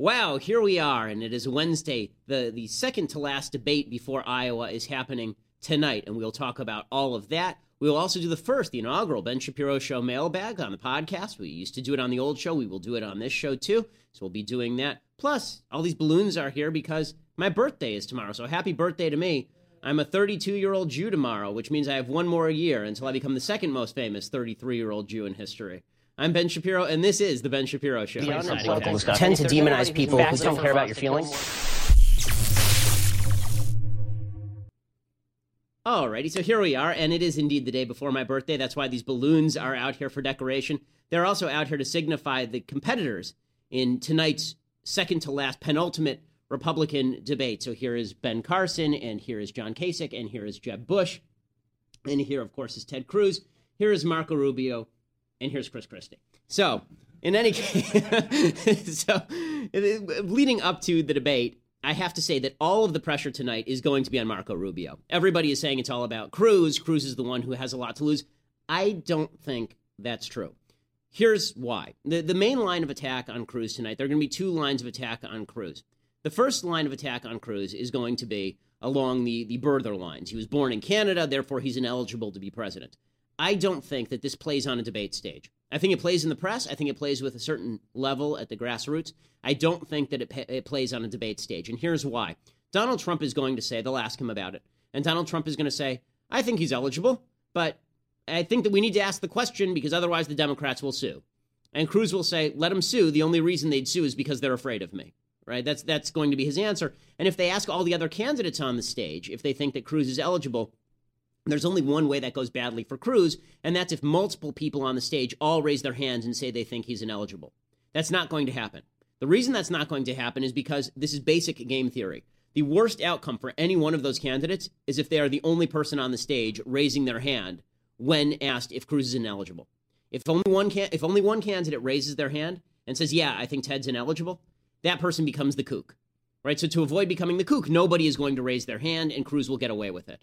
Wow, here we are, and it is Wednesday. The, the second to last debate before Iowa is happening tonight, and we'll talk about all of that. We will also do the first, the inaugural Ben Shapiro Show mailbag on the podcast. We used to do it on the old show. We will do it on this show too. So we'll be doing that. Plus, all these balloons are here because my birthday is tomorrow. So happy birthday to me. I'm a 32 year old Jew tomorrow, which means I have one more year until I become the second most famous 33 year old Jew in history. I'm Ben Shapiro, and this is the Ben Shapiro Show. tend to demonize people who don't care about your feelings. Alrighty, so here we are, and it is indeed the day before my birthday. That's why these balloons are out here for decoration. They're also out here to signify the competitors in tonight's second to last penultimate Republican debate. So here is Ben Carson, and here is John Kasich, and here is Jeb Bush, and here, of course, is Ted Cruz. Here is Marco Rubio, and here's Chris Christie. So, in any case, so leading up to the debate, I have to say that all of the pressure tonight is going to be on Marco Rubio. Everybody is saying it's all about Cruz. Cruz is the one who has a lot to lose. I don't think that's true. Here's why. The, the main line of attack on Cruz tonight, there are going to be two lines of attack on Cruz. The first line of attack on Cruz is going to be along the, the birther lines. He was born in Canada, therefore he's ineligible to be president. I don't think that this plays on a debate stage. I think it plays in the press. I think it plays with a certain level at the grassroots. I don't think that it, it plays on a debate stage. And here's why Donald Trump is going to say, they'll ask him about it. And Donald Trump is going to say, I think he's eligible, but I think that we need to ask the question because otherwise the Democrats will sue. And Cruz will say, let them sue. The only reason they'd sue is because they're afraid of me. Right? That's that's going to be his answer. And if they ask all the other candidates on the stage if they think that Cruz is eligible, there's only one way that goes badly for Cruz, and that's if multiple people on the stage all raise their hands and say they think he's ineligible. That's not going to happen. The reason that's not going to happen is because this is basic game theory. The worst outcome for any one of those candidates is if they are the only person on the stage raising their hand when asked if Cruz is ineligible. If only one can- if only one candidate raises their hand and says, "Yeah, I think Ted's ineligible," that person becomes the kook. Right? So to avoid becoming the kook, nobody is going to raise their hand and Cruz will get away with it.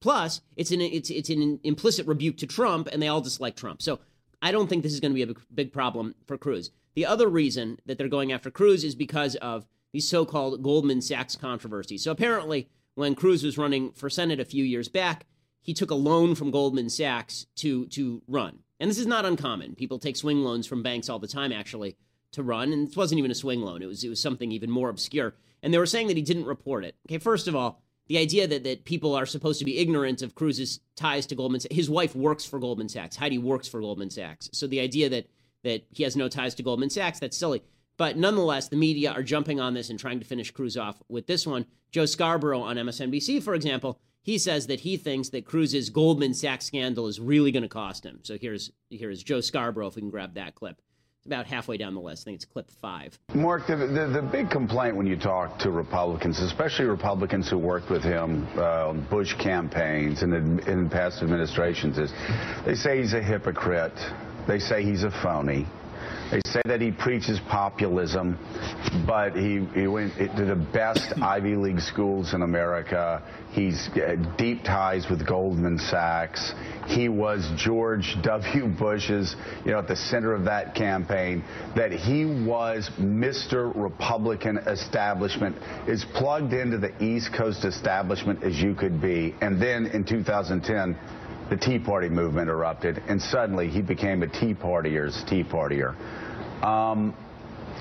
Plus, it's an it's it's an implicit rebuke to Trump, and they all dislike Trump. So I don't think this is going to be a big, problem for Cruz. The other reason that they're going after Cruz is because of the so-called Goldman Sachs controversy. So apparently, when Cruz was running for Senate a few years back, he took a loan from Goldman Sachs to to run. And this is not uncommon. People take swing loans from banks all the time, actually, to run. And this wasn't even a swing loan. It was it was something even more obscure. And they were saying that he didn't report it. Okay, first of all, the idea that, that people are supposed to be ignorant of Cruz's ties to Goldman Sachs. His wife works for Goldman Sachs. Heidi works for Goldman Sachs. So the idea that that he has no ties to Goldman Sachs, that's silly. But nonetheless, the media are jumping on this and trying to finish Cruz off with this one. Joe Scarborough on MSNBC, for example, he says that he thinks that Cruz's Goldman Sachs scandal is really going to cost him. So here's here's Joe Scarborough, if we can grab that clip about halfway down the list. I think it's clip five. Mark, the, the, the, big complaint when you talk to Republicans, especially Republicans who worked with him uh, on Bush campaigns and in past administrations, is they say he's a hypocrite. They say he's a phony. They say that he preaches populism, but he, he went to the best Ivy League schools in America. He's uh, deep ties with Goldman Sachs. He was George W. Bush's, you know, at the center of that campaign. That he was Mr. Republican establishment, as plugged into the East Coast establishment as you could be. And then in 2010, the Tea Party movement erupted, and suddenly he became a Tea Partier's Tea Partier. Um,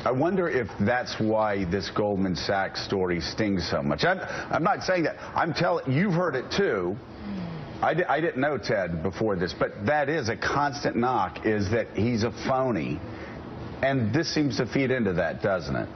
I wonder if that's why this Goldman Sachs story stings so much. I'm, I'm not saying that. I'm telling you've heard it too. I, di- I didn't know Ted before this, but that is a constant knock: is that he's a phony, and this seems to feed into that, doesn't it?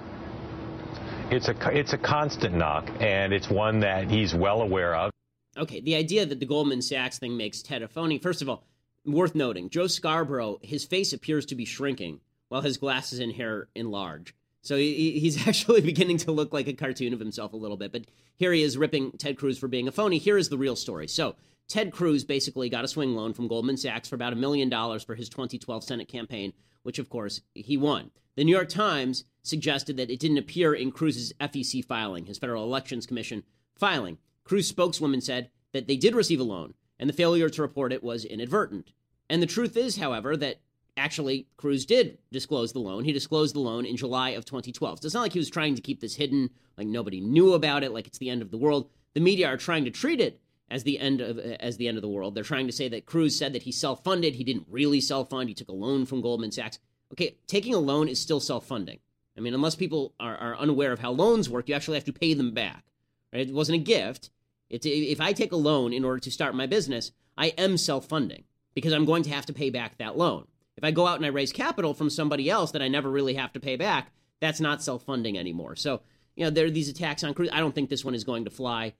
It's a it's a constant knock, and it's one that he's well aware of. Okay, the idea that the Goldman Sachs thing makes Ted a phony, first of all, worth noting. Joe Scarborough, his face appears to be shrinking while his glasses and hair enlarge. So he, he's actually beginning to look like a cartoon of himself a little bit. But here he is ripping Ted Cruz for being a phony. Here is the real story. So Ted Cruz basically got a swing loan from Goldman Sachs for about a million dollars for his 2012 Senate campaign, which of course he won. The New York Times suggested that it didn't appear in Cruz's FEC filing, his Federal Elections Commission filing. Cruz spokeswoman said that they did receive a loan, and the failure to report it was inadvertent. And the truth is, however, that actually, Cruz did disclose the loan. He disclosed the loan in July of 2012. So it's not like he was trying to keep this hidden, like nobody knew about it, like it's the end of the world. The media are trying to treat it as the end of as the end of the world. They're trying to say that Cruz said that he self-funded. He didn't really self-fund. He took a loan from Goldman Sachs. Okay, taking a loan is still self-funding. I mean, unless people are, are unaware of how loans work, you actually have to pay them back. Right? It wasn't a gift. It's, if I take a loan in order to start my business, I am self-funding because I'm going to have to pay back that loan. If I go out and I raise capital from somebody else that I never really have to pay back, that's not self-funding anymore. So, you know, there are these attacks on Cruz. I don't think this one is going to fly.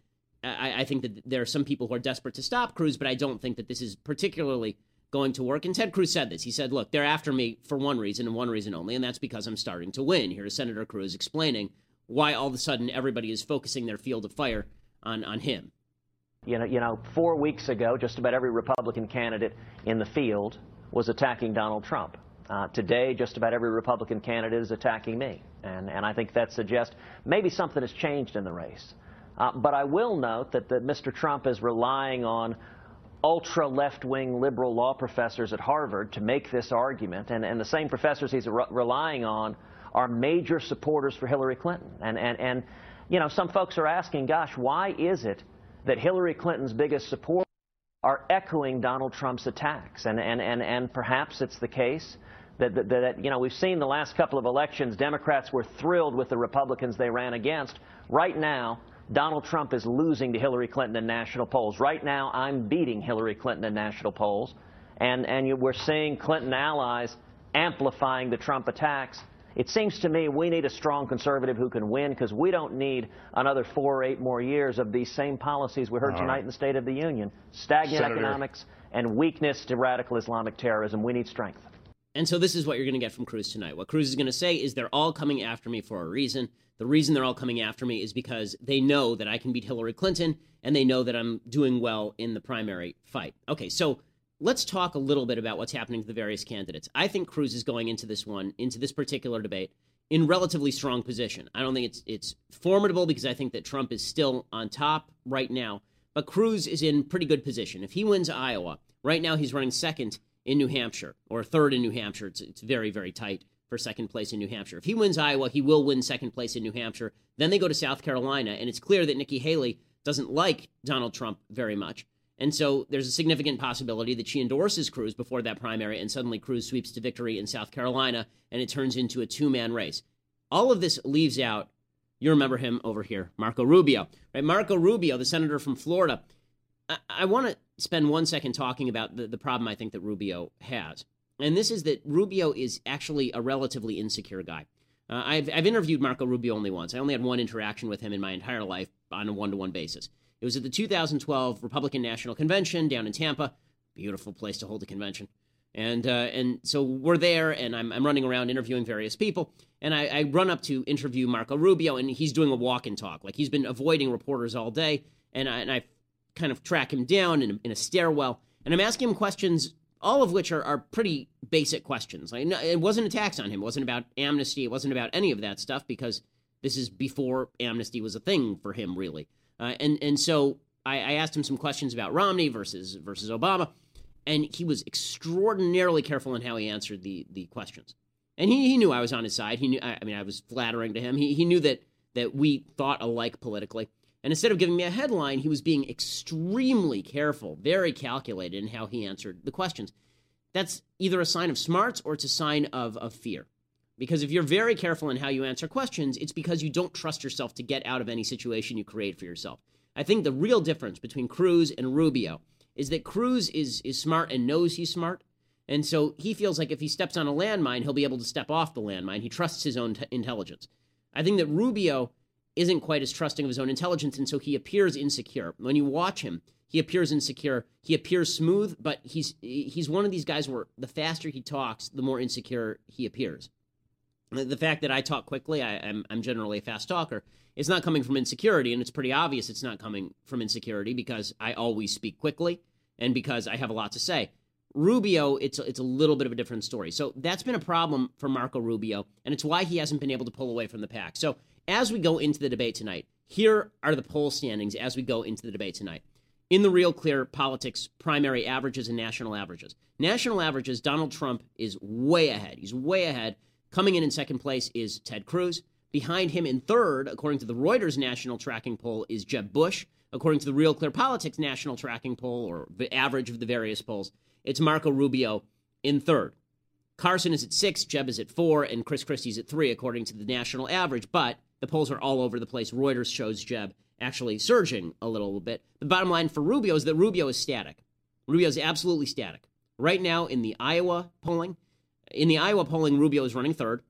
I, I, think that there are some people who are desperate to stop Cruz, but I don't think that this is particularly going to work. And Ted Cruz said this. He said, look, they're after me for one reason and one reason only, and that's because I'm starting to win. Here's Senator Cruz explaining why all of a sudden everybody is focusing their field of fire on, on him. You know, you know, four weeks ago, just about every Republican candidate in the field was attacking Donald Trump. Uh, today, just about every Republican candidate is attacking me. And, and I think that suggests maybe something has changed in the race. Uh, but I will note that, that Mr. Trump is relying on ultra left wing liberal law professors at Harvard to make this argument. And, and the same professors he's re relying on are major supporters for Hillary Clinton. And, and, and, you know, some folks are asking, gosh, why is it that Hillary Clinton's biggest supporters are echoing Donald Trump's attacks? And, and, and, and perhaps it's the case that, that, that, you know, we've seen the last couple of elections, Democrats were thrilled with the Republicans they ran against. Right now, Donald Trump is losing to Hillary Clinton in national polls. Right now, I'm beating Hillary Clinton in national polls. And, and you, we're seeing Clinton allies amplifying the Trump attacks. It seems to me we need a strong conservative who can win because we don't need another four or eight more years of these same policies we heard All tonight right. in the State of the Union. Stagnant Senator. economics and weakness to radical Islamic terrorism. We need strength. And so this is what you're going to get from Cruz tonight. What Cruz is going to say is they're all coming after me for a reason. The reason they're all coming after me is because they know that I can beat Hillary Clinton and they know that I'm doing well in the primary fight. Okay, so let's talk a little bit about what's happening to the various candidates. I think Cruz is going into this one, into this particular debate, in relatively strong position. I don't think it's it's formidable because I think that Trump is still on top right now, but Cruz is in pretty good position. If he wins Iowa, right now he's running second in New Hampshire or third in New Hampshire. It's, it's very very tight for second place in New Hampshire. If he wins Iowa, he will win second place in New Hampshire. Then they go to South Carolina, and it's clear that Nikki Haley doesn't like Donald Trump very much. And so there's a significant possibility that she endorses Cruz before that primary, and suddenly Cruz sweeps to victory in South Carolina, and it turns into a two man race. All of this leaves out, you remember him over here, Marco Rubio. Right? Marco Rubio, the senator from Florida. I, I want to spend one second talking about the, the problem I think that Rubio has and this is that Rubio is actually a relatively insecure guy. Uh, I've, I've interviewed Marco Rubio only once. I only had one interaction with him in my entire life on a one to one basis. It was at the 2012 Republican National Convention down in Tampa. Beautiful place to hold a convention. And, uh, and so we're there, and I'm, I'm running around interviewing various people. And I, I run up to interview Marco Rubio, and he's doing a walk and talk. Like he's been avoiding reporters all day. And I, and I kind of track him down in a, in a stairwell. And I'm asking him questions all of which are, are pretty basic questions. Like, no, it wasn't a tax on him. It wasn't about amnesty. It wasn't about any of that stuff because this is before amnesty was a thing for him, really. Uh, and and so I, I, asked him some questions about Romney versus versus Obama, and he was extraordinarily careful in how he answered the the questions. And he, he knew I was on his side. He knew. I, I mean, I was flattering to him. He he knew that that we thought alike politically. And instead of giving me a headline, he was being extremely careful, very calculated in how he answered the questions. That's either a sign of smarts or it's a sign of, of fear. Because if you're very careful in how you answer questions, it's because you don't trust yourself to get out of any situation you create for yourself. I think the real difference between Cruz and Rubio is that Cruz is, is smart and knows he's smart. And so he feels like if he steps on a landmine, he'll be able to step off the landmine. He trusts his own t- intelligence. I think that Rubio isn't quite as trusting of his own intelligence, and so he appears insecure. When you watch him, he appears insecure. He appears smooth, but he's he's one of these guys where the faster he talks, the more insecure he appears. The fact that I talk quickly, I, am I'm, I'm generally a fast talker. It's not coming from insecurity, and it's pretty obvious it's not coming from insecurity because I always speak quickly and because I have a lot to say. Rubio, it's it's a little bit of a different story. So that's been a problem for Marco Rubio, and it's why he hasn't been able to pull away from the pack. So as we go into the debate tonight, here are the poll standings as we go into the debate tonight. in the Real Clear Politics primary averages and national averages. National averages, Donald Trump is way ahead. He's way ahead. Coming in in second place is Ted Cruz. Behind him in third, according to the Reuters national tracking poll, is Jeb Bush. According to the Real Clear Politics national tracking poll, or the average of the various polls, it's Marco Rubio in third. Carson is at six, Jeb is at four, and Chris Christie's at three, according to the national average. But the polls are all over the place. Reuters shows Jeb actually surging a little bit. The bottom line for Rubio is that Rubio is static. Rubio is absolutely static. Right now in the Iowa polling, in the Iowa polling, Rubio is running third.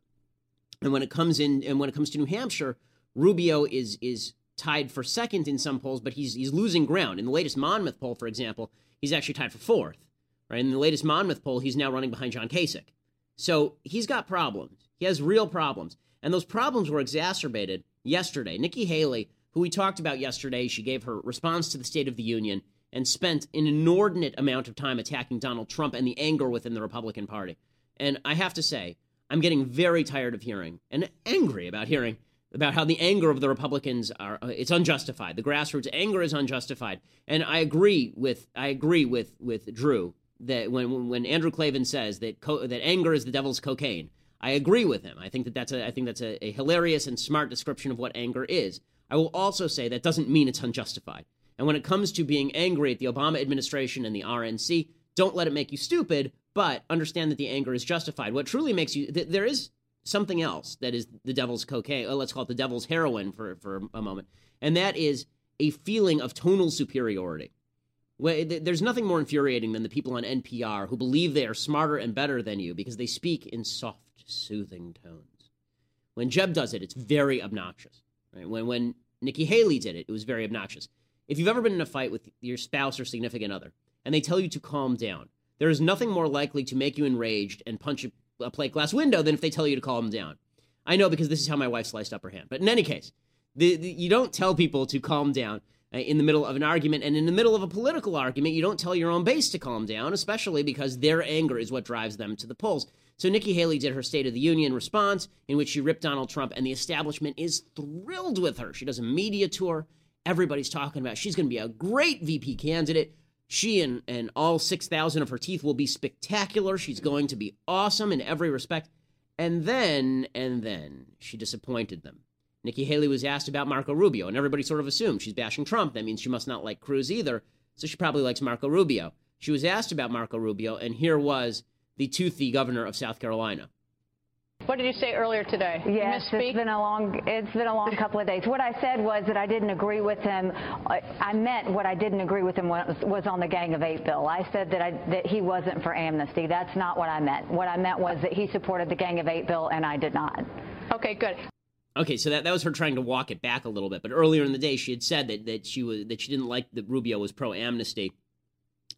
And when it comes in and when it comes to New Hampshire, Rubio is is tied for second in some polls, but he's he's losing ground. In the latest Monmouth poll, for example, he's actually tied for fourth. Right? In the latest Monmouth poll, he's now running behind John Kasich. So he's got problems. He has real problems. And those problems were exacerbated yesterday. Nikki Haley, who we talked about yesterday, she gave her response to the State of the Union and spent an inordinate amount of time attacking Donald Trump and the anger within the Republican Party. And I have to say, I'm getting very tired of hearing and angry about hearing about how the anger of the Republicans are uh, it's unjustified. The grassroots anger is unjustified. And I agree with I agree with with Drew that when when Andrew Klavan says that co- that anger is the devil's cocaine, I agree with him. I think that that's a I think that's a, a hilarious and smart description of what anger is. I will also say that doesn't mean it's unjustified. And when it comes to being angry at the Obama administration and the RNC, don't let it make you stupid, but understand that the anger is justified. What truly makes you th- there is something else that is the devil's cocaine. Oh, let's call it the devil's heroin for for a moment, and that is a feeling of tonal superiority. There's nothing more infuriating than the people on NPR who believe they are smarter and better than you because they speak in soft, soothing tones. When Jeb does it, it's very obnoxious. Right? When when Nikki Haley did it, it was very obnoxious. If you've ever been in a fight with your spouse or significant other, and they tell you to calm down, there is nothing more likely to make you enraged and punch a, plate glass window than if they tell you to calm down. I know because this is how my wife sliced up her hand. But in any case, the, the, you don't tell people to calm down uh, in the middle of an argument. And in the middle of a political argument, you don't tell your own base to calm down, especially because their anger is what drives them to the polls. So Nikki Haley did her State of the Union response in which she ripped Donald Trump, and the establishment is thrilled with her. She does a media tour. Everybody's talking about she's going to be a great VP candidate. She and, and all 6,000 of her teeth will be spectacular. She's going to be awesome in every respect. And then, and then, she disappointed them. Nikki Haley was asked about Marco Rubio, and everybody sort of assumed she's bashing Trump. That means she must not like Cruz either, so she probably likes Marco Rubio. She was asked about Marco Rubio, and here was the toothy governor of South Carolina. What did you say earlier today? Yes, it's been a long it's been a long couple of days. What I said was that I didn't agree with him. I meant what I didn't agree with him was, was on the Gang of Eight bill. I said that I that he wasn't for amnesty. That's not what I meant. What I meant was that he supported the Gang of Eight bill and I did not. Okay, good. Okay, so that, that was her trying to walk it back a little bit. But earlier in the day, she had said that, that she was that she didn't like that Rubio was pro amnesty,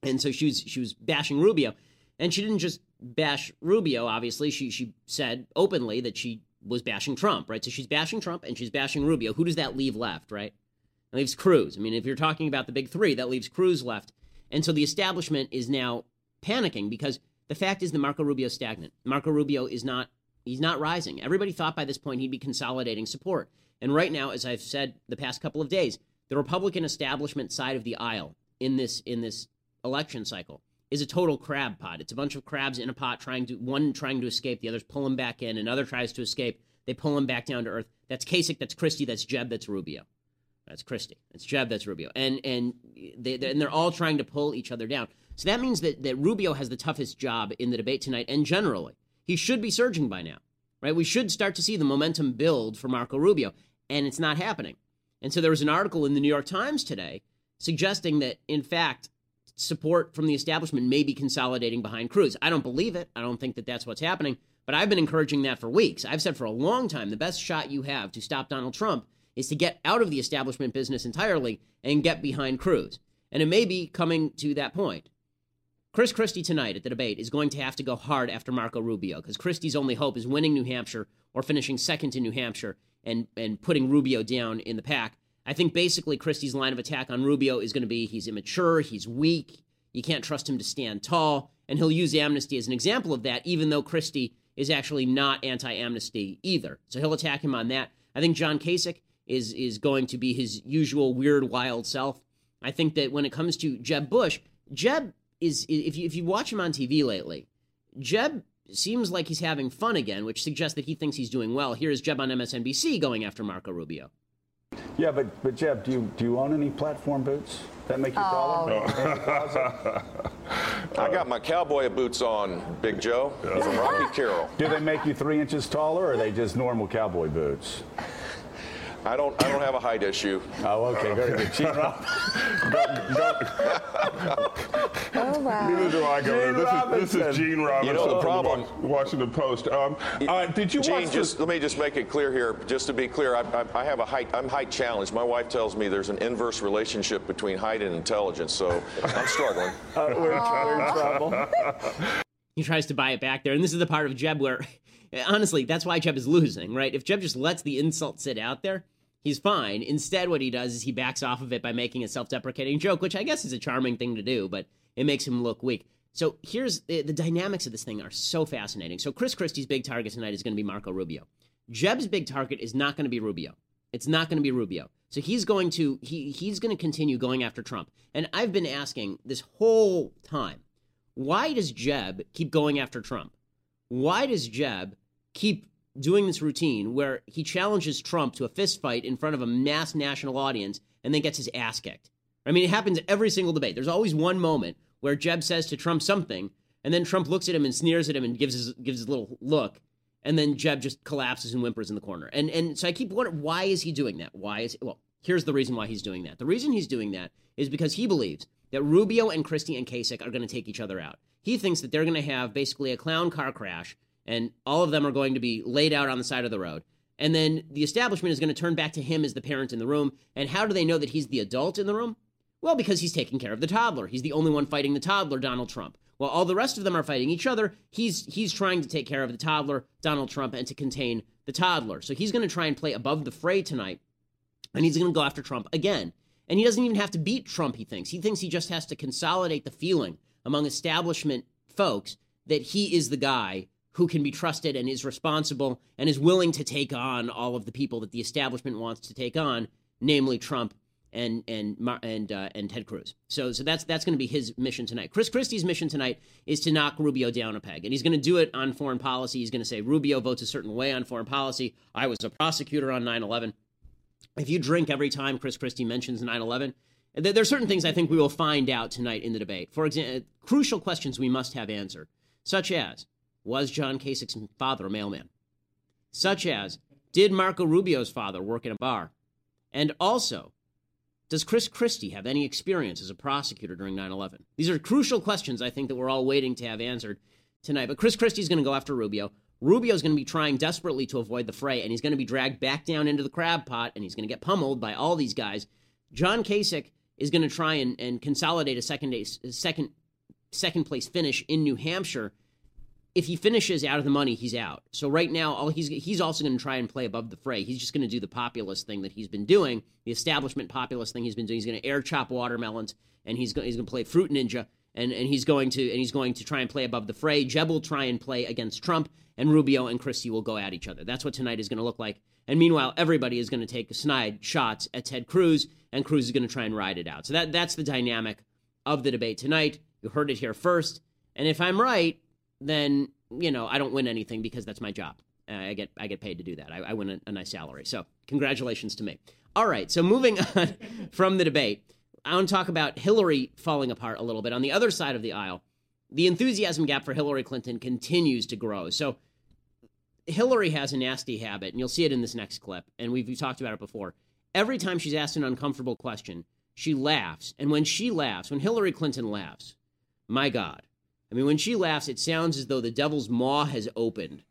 and so she was she was bashing Rubio, and she didn't just bash Rubio. Obviously, she she said openly that she was bashing Trump, right? So she's bashing Trump and she's bashing Rubio. Who does that leave left, right? That leaves Cruz. I mean, if you're talking about the big three, that leaves Cruz left, and so the establishment is now panicking because the fact is that Marco Rubio is stagnant. Marco Rubio is not He's not rising. Everybody thought by this point he'd be consolidating support. And right now, as I've said the past couple of days, the Republican establishment side of the aisle in this in this election cycle is a total crab pot. It's a bunch of crabs in a pot trying to one trying to escape, the other's pull him back in, another tries to escape, they pull him back down to earth. That's Kasich, that's Christie, that's Jeb, that's Rubio. That's Christie. That's Jeb, that's Rubio. And and they they're, and they're all trying to pull each other down. So that means that, that Rubio has the toughest job in the debate tonight and generally. He should be surging by now, right? We should start to see the momentum build for Marco Rubio, and it's not happening. And so there was an article in the New York Times today suggesting that, in fact, support from the establishment may be consolidating behind Cruz. I don't believe it. I don't think that that's what's happening, but I've been encouraging that for weeks. I've said for a long time the best shot you have to stop Donald Trump is to get out of the establishment business entirely and get behind Cruz. And it may be coming to that point. Chris Christie tonight at the debate is going to have to go hard after Marco Rubio because Christie's only hope is winning New Hampshire or finishing second in New Hampshire and, and putting Rubio down in the pack. I think basically Christie's line of attack on Rubio is going to be he's immature, he's weak, you can't trust him to stand tall, and he'll use amnesty as an example of that, even though Christie is actually not anti amnesty either. So he'll attack him on that. I think John Kasich is, is going to be his usual weird, wild self I think that when it comes to Jeb Bush, Jeb is if you if you watch him on TV lately, Jeb seems like he's having fun again, which suggests that he thinks he's doing well. Here is Jeb on MSNBC going after Marco Rubio. Yeah, but but Jeb, do you do you own any platform boots that make you taller? Oh, I got my cowboy boots on, Big Joe, from Rocky Carroll. Do they make you three inches taller, or are they just normal cowboy boots? I don't. I don't have a height issue. Oh, okay, very good. Gene Rob- Oh, wow. Neither do I, Governor. Gene This is, this is Gene Robinson You know the problem- Washington Post. Um, uh, did you Gene, watch just this? let me just make it clear here. Just to be clear, I, I, I have a height. I'm height challenged. My wife tells me there's an inverse relationship between height and intelligence, so I'm struggling. Uh, we're, we're in trouble. He tries to buy it back there. And this is the part of Jeb where, Eh, honestly, that's why Jeb is losing, right? If Jeb just lets the insult sit out there, he's fine. Instead, what he does is he backs off of it by making a self deprecating joke, which I guess is a charming thing to do, but it makes him look weak. So here's the, the dynamics of this thing are so fascinating. So Chris Christie's big target tonight is going to be Marco Rubio. Jeb's big target is not going to be Rubio. It's not going to be Rubio. So he's going to he he's going to continue going after Trump. And I've been asking this whole time, why does Jeb keep going after Trump? Why does Jeb keep doing this routine where he challenges Trump to a fist fight in front of a mass national audience and then gets his ass kicked? I mean, it happens every single debate. There's always one moment where Jeb says to Trump something, and then Trump looks at him and sneers at him and gives his gives his little look, and then Jeb just collapses and whimpers in the corner. And and so I keep wondering why is he doing that? Why is well? Here's the reason why he's doing that. The reason he's doing that is because he believes that Rubio and Christie and Kasich are going to take each other out. He thinks that they're going to have basically a clown car crash, and all of them are going to be laid out on the side of the road. And then the establishment is going to turn back to him as the parent in the room. And how do they know that he's the adult in the room? Well, because he's taking care of the toddler. He's the only one fighting the toddler, Donald Trump. While all the rest of them are fighting each other, he's he's trying to take care of the toddler, Donald Trump, and to contain the toddler. So he's going to try and play above the fray tonight, and he's going to go after Trump again. And he doesn't even have to beat Trump, he thinks. He thinks he just has to consolidate the feeling among establishment folks that he is the guy who can be trusted and is responsible and is willing to take on all of the people that the establishment wants to take on, namely Trump and and and uh, and Ted Cruz. So so that's that's going to be his mission tonight. Chris Christie's mission tonight is to knock Rubio down a peg, and he's going to do it on foreign policy. He's going to say Rubio votes a certain way on foreign policy. I was a prosecutor on 9/11. If you drink every time Chris Christie mentions 9/11, there are certain things I think we will find out tonight in the debate. For example, crucial questions we must have answered, such as was John Kasich's father a mailman? Such as did Marco Rubio's father work in a bar? And also, does Chris Christie have any experience as a prosecutor during 9 11? These are crucial questions I think that we're all waiting to have answered tonight. But Chris Christie's going to go after Rubio. Rubio's going to be trying desperately to avoid the fray, and he's going to be dragged back down into the crab pot, and he's going to get pummeled by all these guys. John Kasich is going to try and, and consolidate a second, second, second place finish in New Hampshire. If he finishes out of the money, he's out. So right now, all he's he's also going to try and play above the fray. He's just going to do the populist thing that he's been doing, the establishment populist thing he's been doing. He's going to air chop watermelons, and he's go, he's going to play fruit ninja, and, and he's going to and he's going to try and play above the fray. Jeb will try and play against Trump, and Rubio and Christie will go at each other. That's what tonight is going to look like. And meanwhile, everybody is going to take snide shots at Ted Cruz, and Cruz is going to try and ride it out. So that that's the dynamic of the debate tonight. You heard it here first. And if I'm right, then you know I don't win anything because that's my job. I get I get paid to do that. I, I win a, a nice salary. So congratulations to me. All right. So moving on from the debate, I want to talk about Hillary falling apart a little bit. On the other side of the aisle, the enthusiasm gap for Hillary Clinton continues to grow. So Hillary has a nasty habit, and you'll see it in this next clip, and we've, we've talked about it before. Every time she's asked an uncomfortable question, she laughs. And when she laughs, when Hillary Clinton laughs, my God. I mean, when she laughs, it sounds as though the devil's maw has opened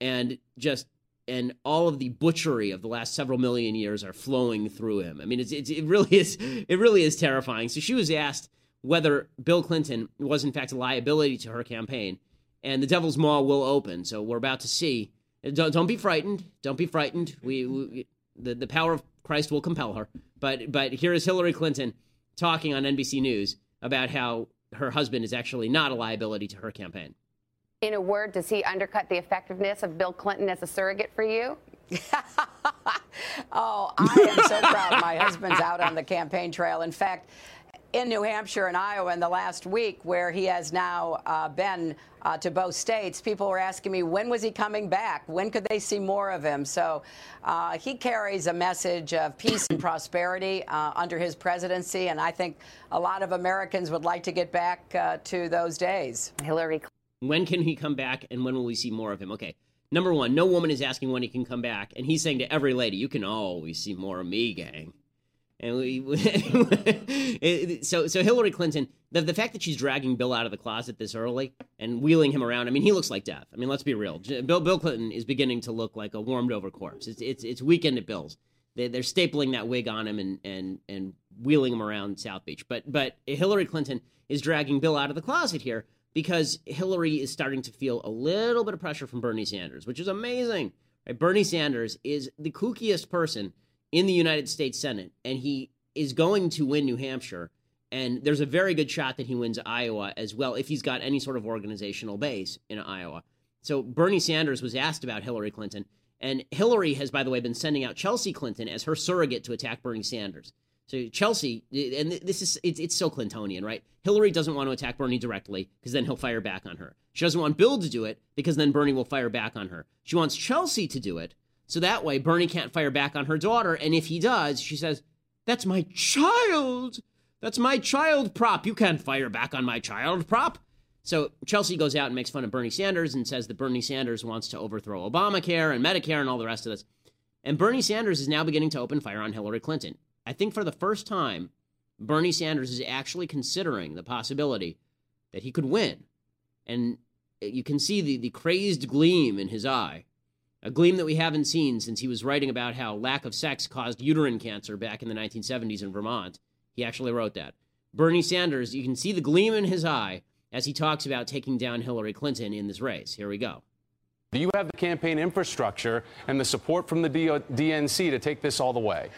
and just and all of the butchery of the last several million years are flowing through him. I mean, it's, it's, it really is it really is terrifying. So she was asked whether Bill Clinton was in fact a liability to her campaign, and the devil's maw will open. So we're about to see. Don't, don't be frightened. Don't be frightened. We, we the the power of Christ will compel her. But but here is Hillary Clinton talking on NBC News about how her husband is actually not a liability to her campaign. In a word, does he undercut the effectiveness of Bill Clinton as a surrogate for you? oh, I am so proud my husband's out on the campaign trail. In fact, in New Hampshire and Iowa in the last week, where he has now uh, been uh, to both states, people were asking me when was he coming back? When could they see more of him? So uh, he carries a message of peace and prosperity uh, under his presidency, and I think a lot of Americans would like to get back uh, to those days. Hillary. When can he come back, and when will we see more of him? Okay. Number one, no woman is asking when he can come back, and he's saying to every lady, "You can always see more of me, gang." And we, so so Hillary Clinton, the the fact that she's dragging Bill out of the closet this early and wheeling him around, I mean, he looks like death. I mean, let's be real. Bill Bill Clinton is beginning to look like a warmed over corpse. It's it's it's weekend at Bill's. They, they're stapling that wig on him and and and wheeling him around South Beach. But but Hillary Clinton is dragging Bill out of the closet here because Hillary is starting to feel a little bit of pressure from Bernie Sanders, which is amazing. Right? Bernie Sanders is the kookiest person in the United States Senate, and he is going to win New Hampshire. And there's a very good shot that he wins Iowa as well if he's got any sort of organizational base in Iowa. So Bernie Sanders was asked about Hillary Clinton, and Hillary has, by the way, been sending out Chelsea Clinton as her surrogate to attack Bernie Sanders. So Chelsea, and this is it's, it's so Clintonian, right? Hillary doesn't want to attack Bernie directly because then he'll fire back on her. She doesn't want Bill to do it because then Bernie will fire back on her. She wants Chelsea to do it so that way Bernie can't fire back on her daughter. And if he does, she says, That's my child. That's my child prop. You can't fire back on my child prop. So Chelsea goes out and makes fun of Bernie Sanders and says that Bernie Sanders wants to overthrow Obamacare and Medicare and all the rest of this. And Bernie Sanders is now beginning to open fire on Hillary Clinton. I think for the first time, Bernie Sanders is actually considering the possibility that he could win. And you can see the, the crazed gleam in his eye a gleam that we haven't seen since he was writing about how lack of sex caused uterine cancer back in the 1970s in Vermont. He actually wrote that. Bernie Sanders, you can see the gleam in his eye as he talks about taking down Hillary Clinton in this race. Here we go. Do you have the campaign infrastructure and the support from the DNC to take this all the way?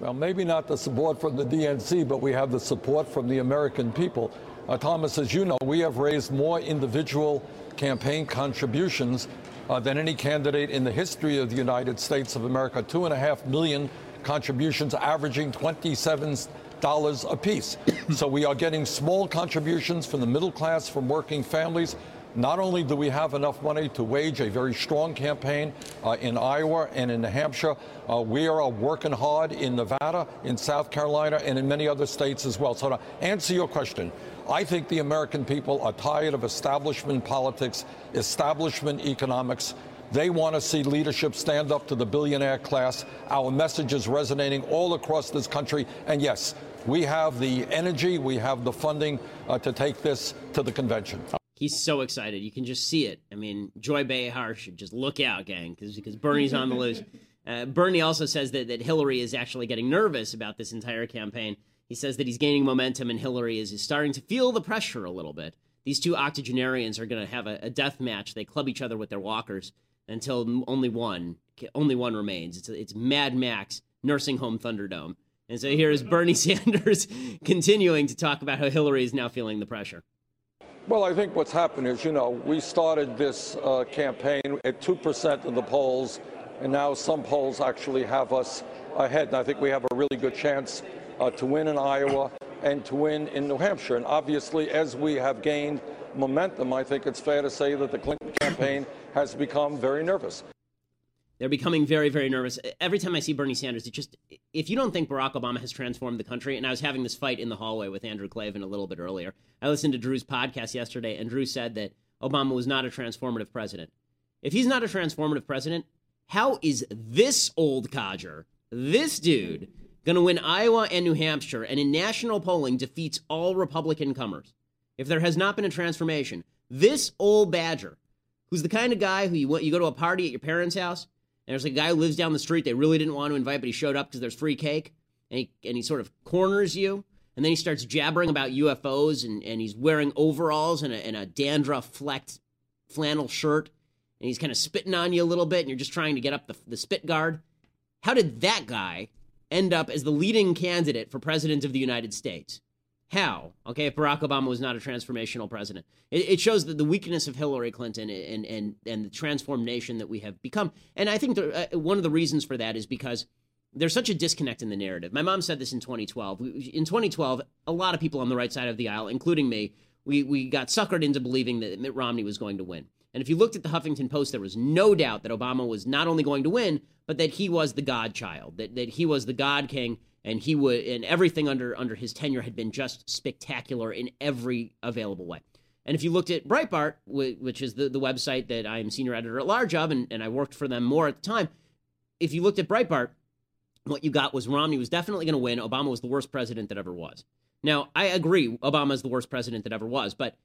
Well, maybe not the support from the DNC, but we have the support from the American people. Uh, Thomas, as you know, we have raised more individual campaign contributions uh, than any candidate in the history of the United States of America. Two and a half million contributions, averaging $27 apiece. so we are getting small contributions from the middle class, from working families. Not only do we have enough money to wage a very strong campaign uh, in Iowa and in New Hampshire, uh, we are working hard in Nevada, in South Carolina, and in many other states as well. So to answer your question, I think the American people are tired of establishment politics, establishment economics. They want to see leadership stand up to the billionaire class. Our message is resonating all across this country. And yes, we have the energy, we have the funding uh, to take this to the convention. He's so excited. You can just see it. I mean, Joy Behar should just look out, gang, because Bernie's on the loose. Uh, Bernie also says that, that Hillary is actually getting nervous about this entire campaign. He says that he's gaining momentum and Hillary is, starting to feel the pressure a little bit. These two octogenarians are going to have a, a death match. They club each other with their walkers until only one only one remains. It's it's Mad Max nursing home Thunderdome. And so here is Bernie Sanders continuing to talk about how Hillary is now feeling the pressure. Well, I think what's happened is, you know, we started this uh, campaign at 2% of the polls, and now some polls actually have us ahead. And I think we have a really good chance uh, to win in Iowa and to win in New Hampshire. And obviously, as we have gained momentum, I think it's fair to say that the Clinton campaign has become very nervous. They're becoming very, very nervous. Every time I see Bernie Sanders, it just, if you don't think Barack Obama has transformed the country, and I was having this fight in the hallway with Andrew Klavan a little bit earlier. I listened to Drew's podcast yesterday, and Drew said that Obama was not a transformative president. If he's not a transformative president, how is this old codger, this dude, going to win Iowa and New Hampshire, and in national polling defeats all Republican comers. If there has not been a transformation, this old badger, who's the kind of guy who you, you go to a party at your parents' house, and there's a guy who lives down the street they really didn't want to invite, but he showed up because there's free cake, and he, and he sort of corners you, and then he starts jabbering about UFOs, and, and he's wearing overalls and a, and a dandruff flecked flannel shirt, and he's kind of spitting on you a little bit, and you're just trying to get up the, the spit guard. How did that guy end up as the leading candidate for president of the United States. How? Okay, if Barack Obama was not a transformational president, it, it shows that the weakness of Hillary Clinton and and and the transformed nation that we have become. And I think the, uh, one of the reasons for that is because there's such a disconnect in the narrative. My mom said this in 2012. In 2012, a lot of people on the right side of the aisle, including me, we, we got suckered into believing that Mitt Romney was going to win. And if you looked at the Huffington Post, there was no doubt that Obama was not only going to win, but that he was the godchild, that, that he was the God King, and he would, and everything under under his tenure had been just spectacular in every available way. And if you looked at Breitbart, which is the, the website that I am senior editor at large of, and, and I worked for them more at the time, if you looked at Breitbart, what you got was Romney was definitely going to win. Obama was the worst president that ever was. Now, I agree, Obama is the worst president that ever was, but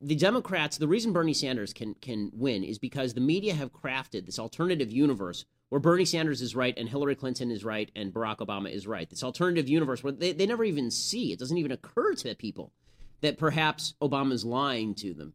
the Democrats, the reason Bernie Sanders can can win is because the media have crafted this alternative universe where Bernie Sanders is right and Hillary Clinton is right and Barack Obama is right. This alternative universe where they, they never even see, it doesn't even occur to people that perhaps Obama's lying to them.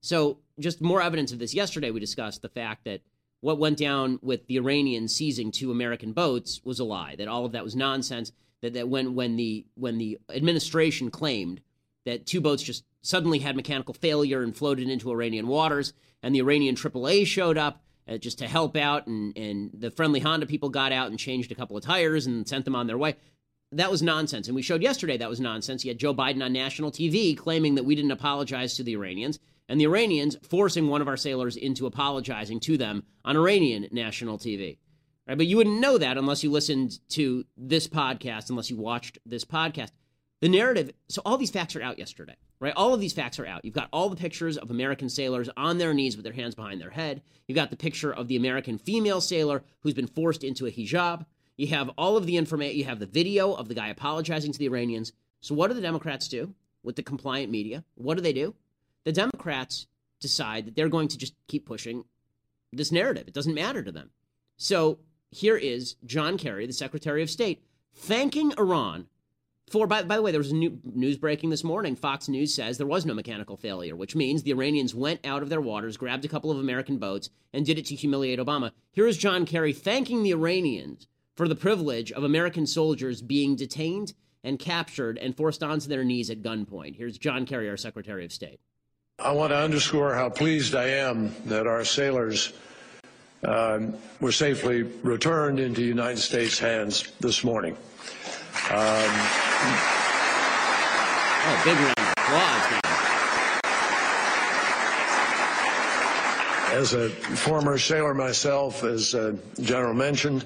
So, just more evidence of this. Yesterday, we discussed the fact that what went down with the Iranians seizing two American boats was a lie. That all of that was nonsense. That that when when the when the administration claimed that two boats just suddenly had mechanical failure and floated into Iranian waters, and the Iranian AAA showed up uh, just to help out, and and the friendly Honda people got out and changed a couple of tires and sent them on their way. That was nonsense, and we showed yesterday that was nonsense. You had Joe Biden on national TV claiming that we didn't apologize to the Iranians and the Iranians forcing one of our sailors into apologizing to them on Iranian national TV. Right? But you wouldn't know that unless you listened to this podcast, unless you watched this podcast. The narrative, so all these facts are out yesterday, right? All of these facts are out. You've got all the pictures of American sailors on their knees with their hands behind their head. You've got the picture of the American female sailor who's been forced into a hijab. You have all of the information, you have the video of the guy apologizing to the Iranians. So, what do the Democrats do with the compliant media? What do they do? the Democrats decide that they're going to just keep pushing this narrative. It doesn't matter to them. So here is John Kerry, the Secretary of State, thanking Iran for, by, by the way, there was a new news breaking this morning. Fox News says there was no mechanical failure, which means the Iranians went out of their waters, grabbed a couple of American boats, and did it to humiliate Obama. Here is John Kerry thanking the Iranians for the privilege of American soldiers being detained and captured and forced onto their knees at gunpoint. Here's John Kerry, our Secretary of State. I want to underscore how pleased I am that our sailors um, were safely returned into United States hands this morning. Um, oh, big round of applause. As a former sailor myself, as uh, General mentioned,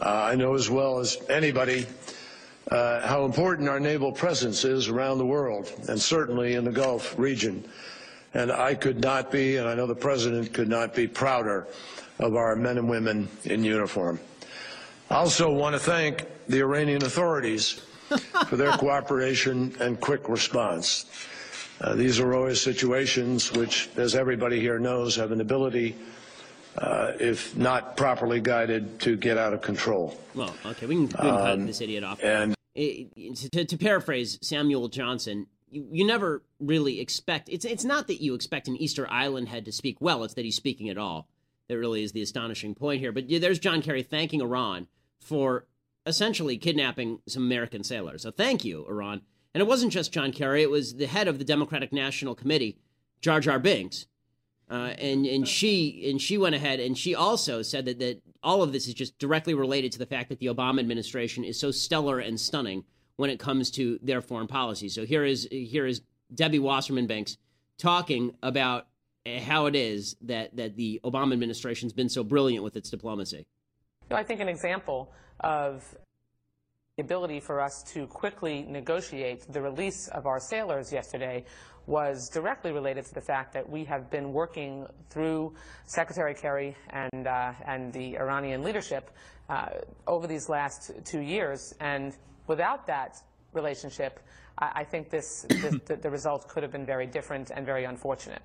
uh, I know as well as anybody uh, how important our naval presence is around the world, and certainly in the Gulf region. And I could not be, and I know the President could not be prouder of our men and women in uniform. I also want to thank the Iranian authorities for their cooperation and quick response. Uh, these are always situations which, as everybody here knows, have an ability, uh, if not properly guided, to get out of control. Well, okay, we can, we can um, cut this idiot off. And it, to, to paraphrase Samuel Johnson, you, you never really expect it's it's not that you expect an Easter Island head to speak well, it's that he's speaking at all. That really is the astonishing point here. But there's John Kerry thanking Iran for essentially kidnapping some American sailors. So thank you, Iran. And it wasn't just John Kerry, it was the head of the Democratic National Committee, Jar Jar Binks. Uh, and and she and she went ahead and she also said that, that all of this is just directly related to the fact that the Obama administration is so stellar and stunning when it comes to their foreign policy. So here is here is Debbie Wasserman Banks talking about how it is that that the Obama administration's been so brilliant with its diplomacy. You know, I think an example of the ability for us to quickly negotiate the release of our sailors yesterday was directly related to the fact that we have been working through Secretary Kerry and, uh, and the Iranian leadership uh, over these last two years. And Without that relationship, I, I think this, this the, the results could have been very different and very unfortunate.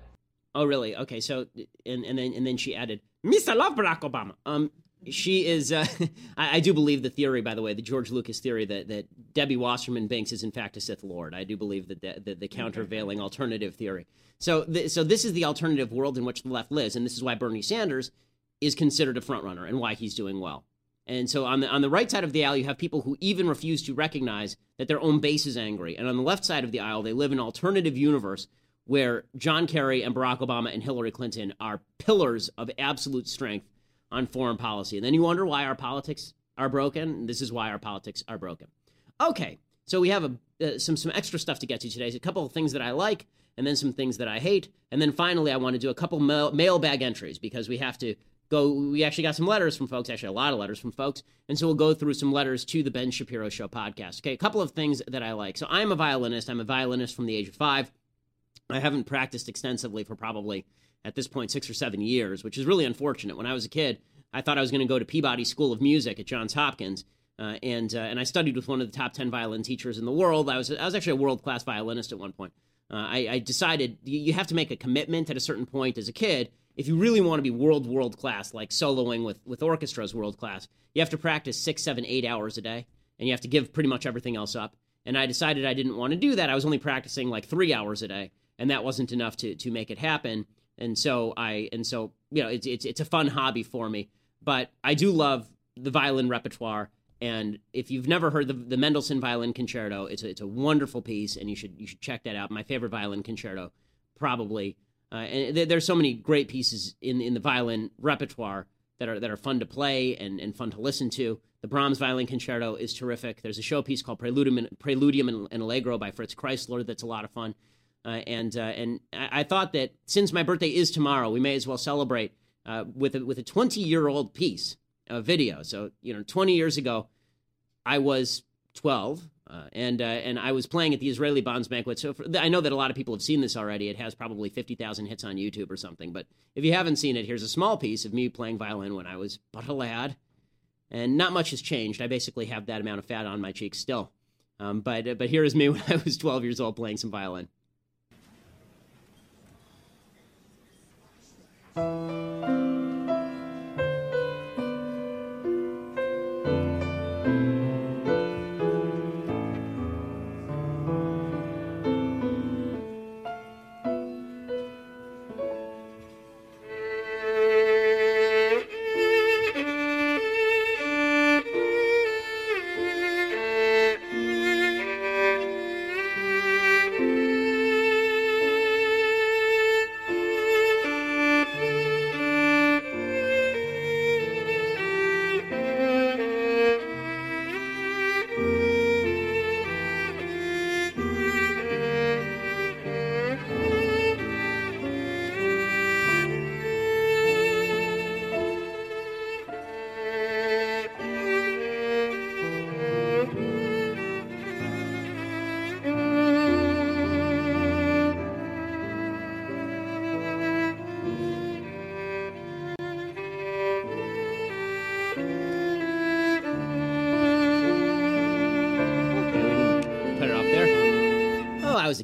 Oh, really? Okay. So, and, and then and then she added, "Mr. Love Barack Obama." Um, she is. Uh, I, I, do believe the theory, by the way, the George Lucas theory that that Debbie Wasserman Banks is in fact a Sith Lord. I do believe that the, the, the countervailing alternative theory. So, the, so this is the alternative world in which the left lives, and this is why Bernie Sanders is considered a frontrunner and why he's doing well. And so on the on the right side of the aisle, you have people who even refuse to recognize that their own base is angry. And on the left side of the aisle, they live in an alternative universe where John Kerry and Barack Obama and Hillary Clinton are pillars of absolute strength on foreign policy. And then you wonder why our politics are broken. This is why our politics are broken. Okay, so we have a, uh, some some extra stuff to get to today. A couple of things that I like, and then some things that I hate, and then finally I want to do a couple mail- mailbag entries because we have to go. We actually got some letters from folks, actually a lot of letters from folks, and so we'll go through some letters to the Ben Shapiro Show podcast. Okay, a couple of things that I like. So I'm a violinist. I'm a violinist from the age of five. I haven't practiced extensively for probably at this point six or seven years, which is really unfortunate. When I was a kid, I thought I was going to go to Peabody School of Music at Johns Hopkins. Uh, and uh, and I studied with one of the top ten violin teachers in the world. I was I was actually a world class violinist at one point. Uh, I, I, decided you have to make a commitment at a certain point as a kid if you really want to be world world class, like soloing with with orchestras world class. You have to practice six, seven, eight hours a day, and you have to give pretty much everything else up. And I decided I didn't want to do that. I was only practicing like three hours a day, and that wasn't enough to to make it happen. And so I and so you know it's it's it's a fun hobby for me, but I do love the violin repertoire and if you've never heard the, the Mendelssohn Violin Concerto, it's a, it's a wonderful piece, and you should you should check that out. My favorite violin concerto, probably. Uh, and th- there's so many great pieces in in the violin repertoire that are that are fun to play and, and fun to listen to. The Brahms Violin Concerto is terrific. There's a showpiece called Preludium Preludium and Allegro by Fritz Kreisler that's a lot of fun. Uh, and uh, and I, I, thought that since my birthday is tomorrow, we may as well celebrate uh, with a, with a 20 year old piece a video. So you know, 20 years ago, I was 12, uh, and uh, and I was playing at the Israeli Bonds banquet. So for, I know that a lot of people have seen this already. It has probably 50,000 hits on YouTube or something. But if you haven't seen it, here's a small piece of me playing violin when I was but a lad, and not much has changed. I basically have that amount of fat on my cheeks still. Um, but but here is me when I was 12 years old playing some violin. Was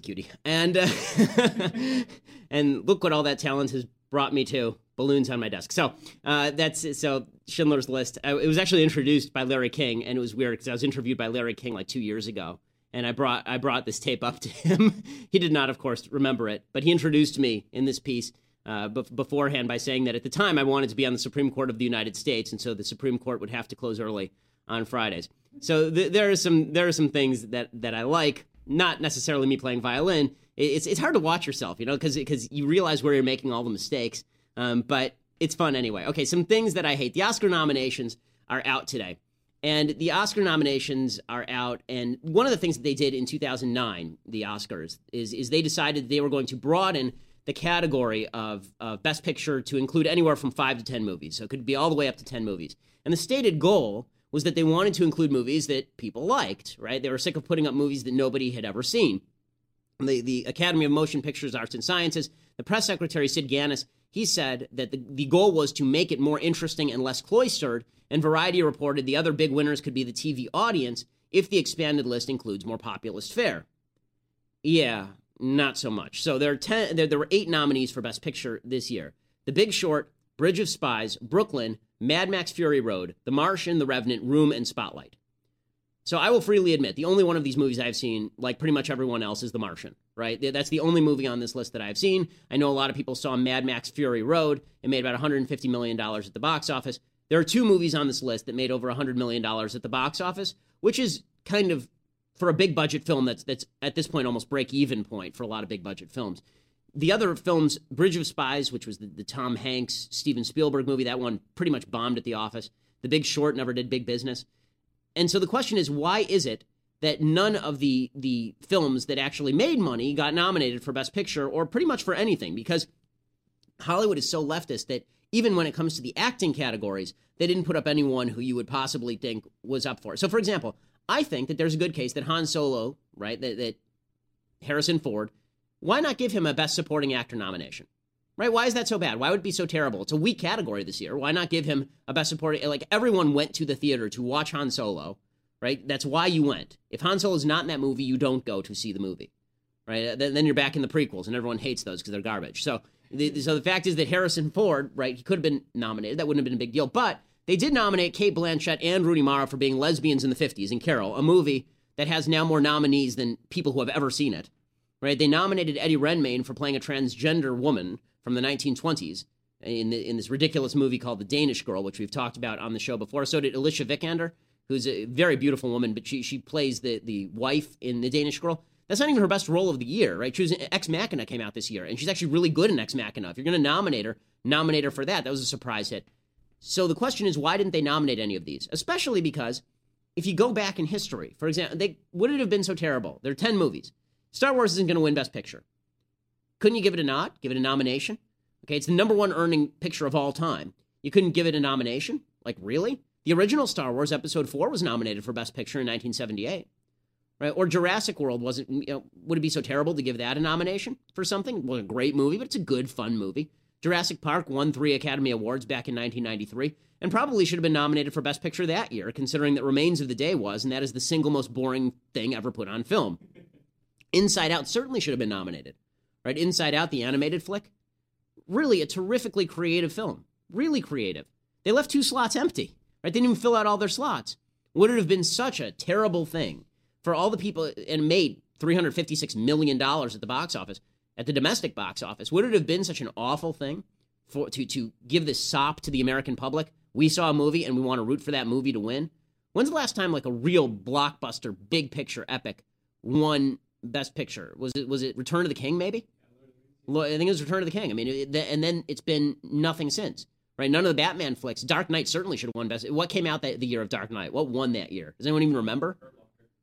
cutie, and uh, and look what all that talent has brought me to balloons on my desk. So uh, that's so Schindler's List. Uh, it was actually introduced by Larry King, and it was weird because I was interviewed by Larry King like two years ago, and I brought I brought this tape up to him. he did not, of course, remember it, but he introduced me in this piece. Uh, beforehand, by saying that at the time I wanted to be on the Supreme Court of the United States, and so the Supreme Court would have to close early on Fridays. So th- there are some there are some things that that I like not necessarily me playing violin. It's it's hard to watch yourself, you know, because because you realize where you're making all the mistakes. Um, but it's fun anyway. Okay, some things that I hate. The Oscar nominations are out today, and the Oscar nominations are out. And one of the things that they did in 2009, the Oscars, is is they decided they were going to broaden the category of, of Best Picture to include anywhere from five to ten movies. So it could be all the way up to ten movies. And the stated goal was that they wanted to include movies that people liked, right? They were sick of putting up movies that nobody had ever seen. The, the Academy of Motion Pictures, Arts and Sciences, the press secretary, Sid Ganis, he said that the, the goal was to make it more interesting and less cloistered, and Variety reported the other big winners could be the TV audience if the expanded list includes more populist fare. Yeah, not so much. So there are ten. There, there were eight nominees for Best Picture this year: The Big Short, Bridge of Spies, Brooklyn, Mad Max Fury Road, The Martian, The Revenant, Room, and Spotlight. So I will freely admit the only one of these movies I've seen, like pretty much everyone else, is The Martian. Right? That's the only movie on this list that I've seen. I know a lot of people saw Mad Max Fury Road. It made about 150 million dollars at the box office. There are two movies on this list that made over 100 million dollars at the box office, which is kind of for a big budget film that's that's at this point almost break even point for a lot of big budget films the other films, Bridge of Spies, which was the, the, Tom Hanks, Steven Spielberg movie, that one pretty much bombed at the office. The Big Short never did big business. And so the question is, why is it that none of the the films that actually made money got nominated for Best Picture or pretty much for anything? Because Hollywood is so leftist that even when it comes to the acting categories, they didn't put up anyone who you would possibly think was up for it. So, for example, I think that there's a good case that Han Solo, right, that, that Harrison Ford, why not give him a Best Supporting Actor nomination? Right? Why is that so bad? Why would it be so terrible? It's a weak category this year. Why not give him a Best Supporting? Like everyone went to the theater to watch Han Solo, right? That's why you went. If Han Solo is not in that movie, you don't go to see the movie, right? Then you're back in the prequels, and everyone hates those because they're garbage. So, the, so the fact is that Harrison Ford, right? He could have been nominated. That wouldn't have been a big deal, but they did nominate Cate Blanchett and Rooney Mara for being lesbians in the 50s in Carol, a movie that has now more nominees than people who have ever seen it. Right? They nominated Eddie Redmayne for playing a transgender woman from the 1920s in, the, in this ridiculous movie called The Danish Girl, which we've talked about on the show before. So did Alicia Vikander, who's a very beautiful woman, but she she plays the the wife in The Danish Girl. That's not even her best role of the year, right? She was Ex Machina came out this year, and she's actually really good in Ex Machina. If you're going to nominate her, nominate her for that. That was a surprise hit. So the question is, why didn't they nominate any of these? Especially because if you go back in history, for example, they would it have been so terrible? There are 10 movies. Star Wars isn't going to win Best Picture. Couldn't you give it a nod? Give it a nomination? Okay, it's the number one earning picture of all time. You couldn't give it a nomination? Like, really? The original Star Wars Episode 4 was nominated for Best Picture in 1978. Right? Or Jurassic World wasn't, you know, would it be so terrible to give that a nomination for something? Well, a great movie, but it's a good, fun movie. Jurassic Park won three Academy Awards back in 1993 and probably should have been nominated for Best Picture that year, considering that Remains of the Day was, and that is the single most boring thing ever put on film. Inside Out certainly should have been nominated, right? Inside Out, the animated flick, really a terrifically creative film, really creative. They left two slots empty, right? They didn't even fill out all their slots. Would it have been such a terrible thing for all the people and made $356 million at the box office at the domestic box office. Would it have been such an awful thing for to to give this sop to the American public? We saw a movie and we want to root for that movie to win. When's the last time like a real blockbuster, big picture epic won Best Picture? Was it was it Return of the King? Maybe. I think it was Return of the King. I mean, it, and then it's been nothing since. Right? None of the Batman flicks. Dark Knight certainly should have won Best. What came out that, the year of Dark Knight? What won that year? Does anyone even remember?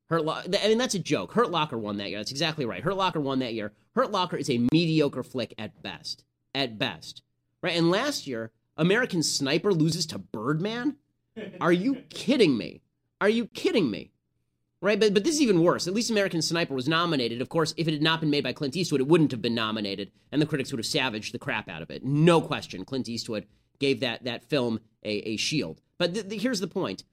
Hurt Locker. I mean, that's a joke. Hurt Locker won that year. That's exactly right. Hurt Locker won that year. Hurt Locker is a mediocre flick at best. At best. Right? And last year, American Sniper loses to Birdman? Are you kidding me? Are you kidding me? Right? But, but this is even worse. At least American Sniper was nominated. Of course, if it had not been made by Clint Eastwood, it wouldn't have been nominated, and the critics would have savaged the crap out of it. No question. Clint Eastwood gave that, that film a, a shield. But th- th- here's the point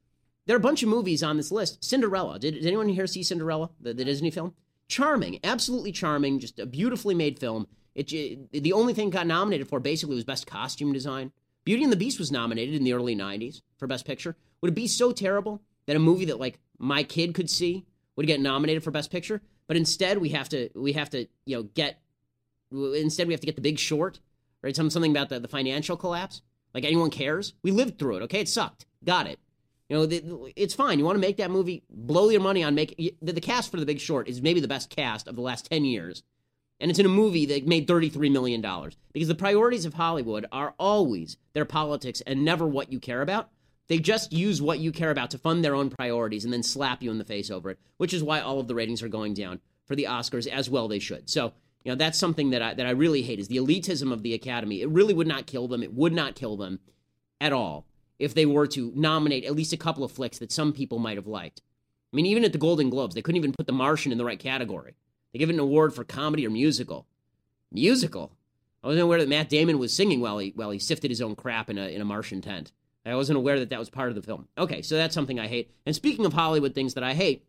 there are a bunch of movies on this list. Cinderella. Did, did anyone here see Cinderella, the, the, Disney film? Charming, absolutely charming, just a beautifully made film. It, it, the only thing it got nominated for basically was Best Costume Design. Beauty and the Beast was nominated in the early 90s for Best Picture. Would it be so terrible that a movie that like my kid could see would get nominated for Best Picture? But instead we have to we have to, you know, get instead we have to get the big short, right? Something about the, the financial collapse. Like anyone cares? We lived through it, okay? It sucked. Got it. You know, it's fine. You want to make that movie, blow your money on make the, the cast for The Big Short is maybe the best cast of the last 10 years. And it's in a movie that made $33 million. Because the priorities of Hollywood are always their politics and never what you care about. They just use what you care about to fund their own priorities and then slap you in the face over it, which is why all of the ratings are going down for the Oscars as well they should. So, you know, that's something that I, that I really hate is the elitism of the Academy. It really would not kill them. It would not kill them at all if they were to nominate at least a couple of flicks that some people might have liked. I mean, even at the Golden Globes, they couldn't even put The Martian in the right category. They give it an award for comedy or musical. Musical? I wasn't aware that Matt Damon was singing while he while he sifted his own crap in a in a Martian tent. I wasn't aware that that was part of the film. Okay, so that's something I hate. And speaking of Hollywood things that I hate,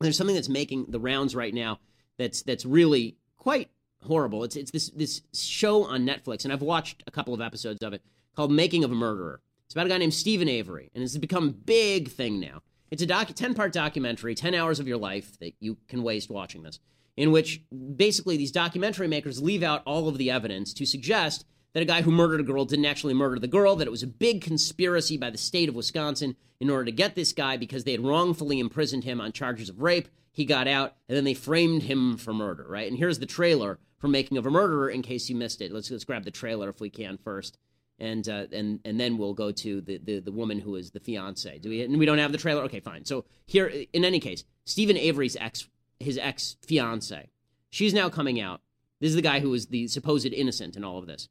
there's something that's making the rounds right now that's that's really quite horrible. It's it's this this show on Netflix, and I've watched a couple of episodes of it called Making of a Murderer. It's about a guy named Steven Avery, and it's become a big thing now. It's a doc- 10 part documentary, 10 hours of your life that you can waste watching this, in which basically these documentary makers leave out all of the evidence to suggest that a guy who murdered a girl didn't actually murder the girl, that it was a big conspiracy by the state of Wisconsin in order to get this guy because they had wrongfully imprisoned him on charges of rape. He got out, and then they framed him for murder, right? And here's the trailer for Making of a Murderer in case you missed it. Let's, let's grab the trailer if we can first and uh, and and then we'll go to the, the the woman who is the fiance. Do we? And we don't have the trailer. Okay, fine. So here, in any case, Steven Avery's ex, his ex fiance, she's now coming out. This is the guy who was the supposed innocent in all of this.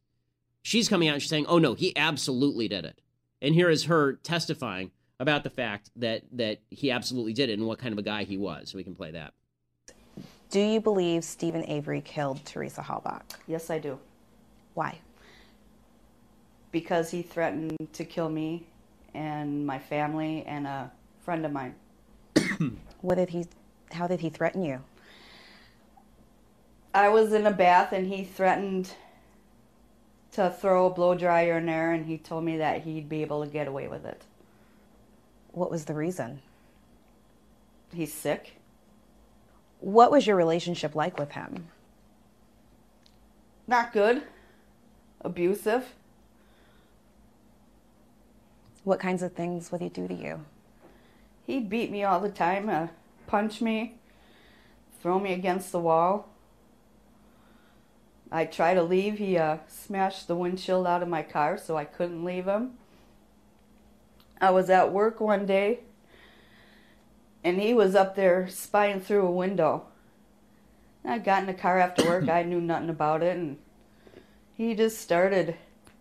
She's coming out and she's saying, "Oh no, he absolutely did it." And here is her testifying about the fact that that he absolutely did it and what kind of a guy he was. So we can play that. Do you believe Steven Avery killed Teresa Halbach? Yes, I do. Why? Because he threatened to kill me and my family and a friend of mine. what did he? How did he threaten you? I was in a bath and he threatened to throw a blow dryer in there and he told me that he'd be able to get away with it. What was the reason? He's sick. What was your relationship like with him? Not good. Abusive. What kinds of things would he do to you? He'd beat me all the time, uh, punch me, throw me against the wall. I tried to leave. He uh, smashed the windshield out of my car so I couldn't leave him. I was at work one day and he was up there spying through a window. I got in the car after work. I knew nothing about it, and he just started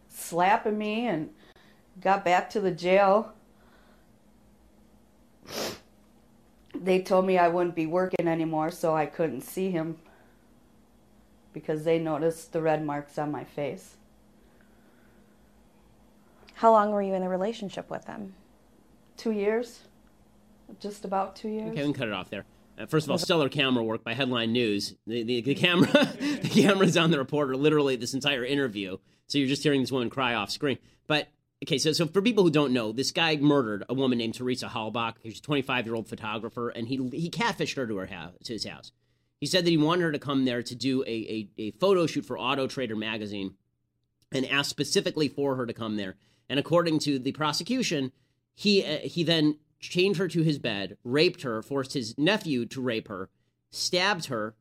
slapping me and got back to the jail. They told me I wouldn't be working anymore, so I couldn't see him because they noticed the red marks on my face. How long were you in a relationship with them? Two years. Just about two years. Okay, we can cut it off there. Uh, first of all, stellar camera work by Headline News. The, the, the camera, the camera's on the reporter literally this entire interview, so you're just hearing this woman cry off screen. But okay, so so for people who don't know, this guy murdered a woman named Teresa Halbach. She's a 25 year old photographer, and he he catfished her to her house, to his house. He said that he wanted her to come there to do a, a, a photo shoot for Auto Trader magazine, and asked specifically for her to come there. And according to the prosecution, he uh, he then chained her to his bed, raped her, forced his nephew to rape her, stabbed her,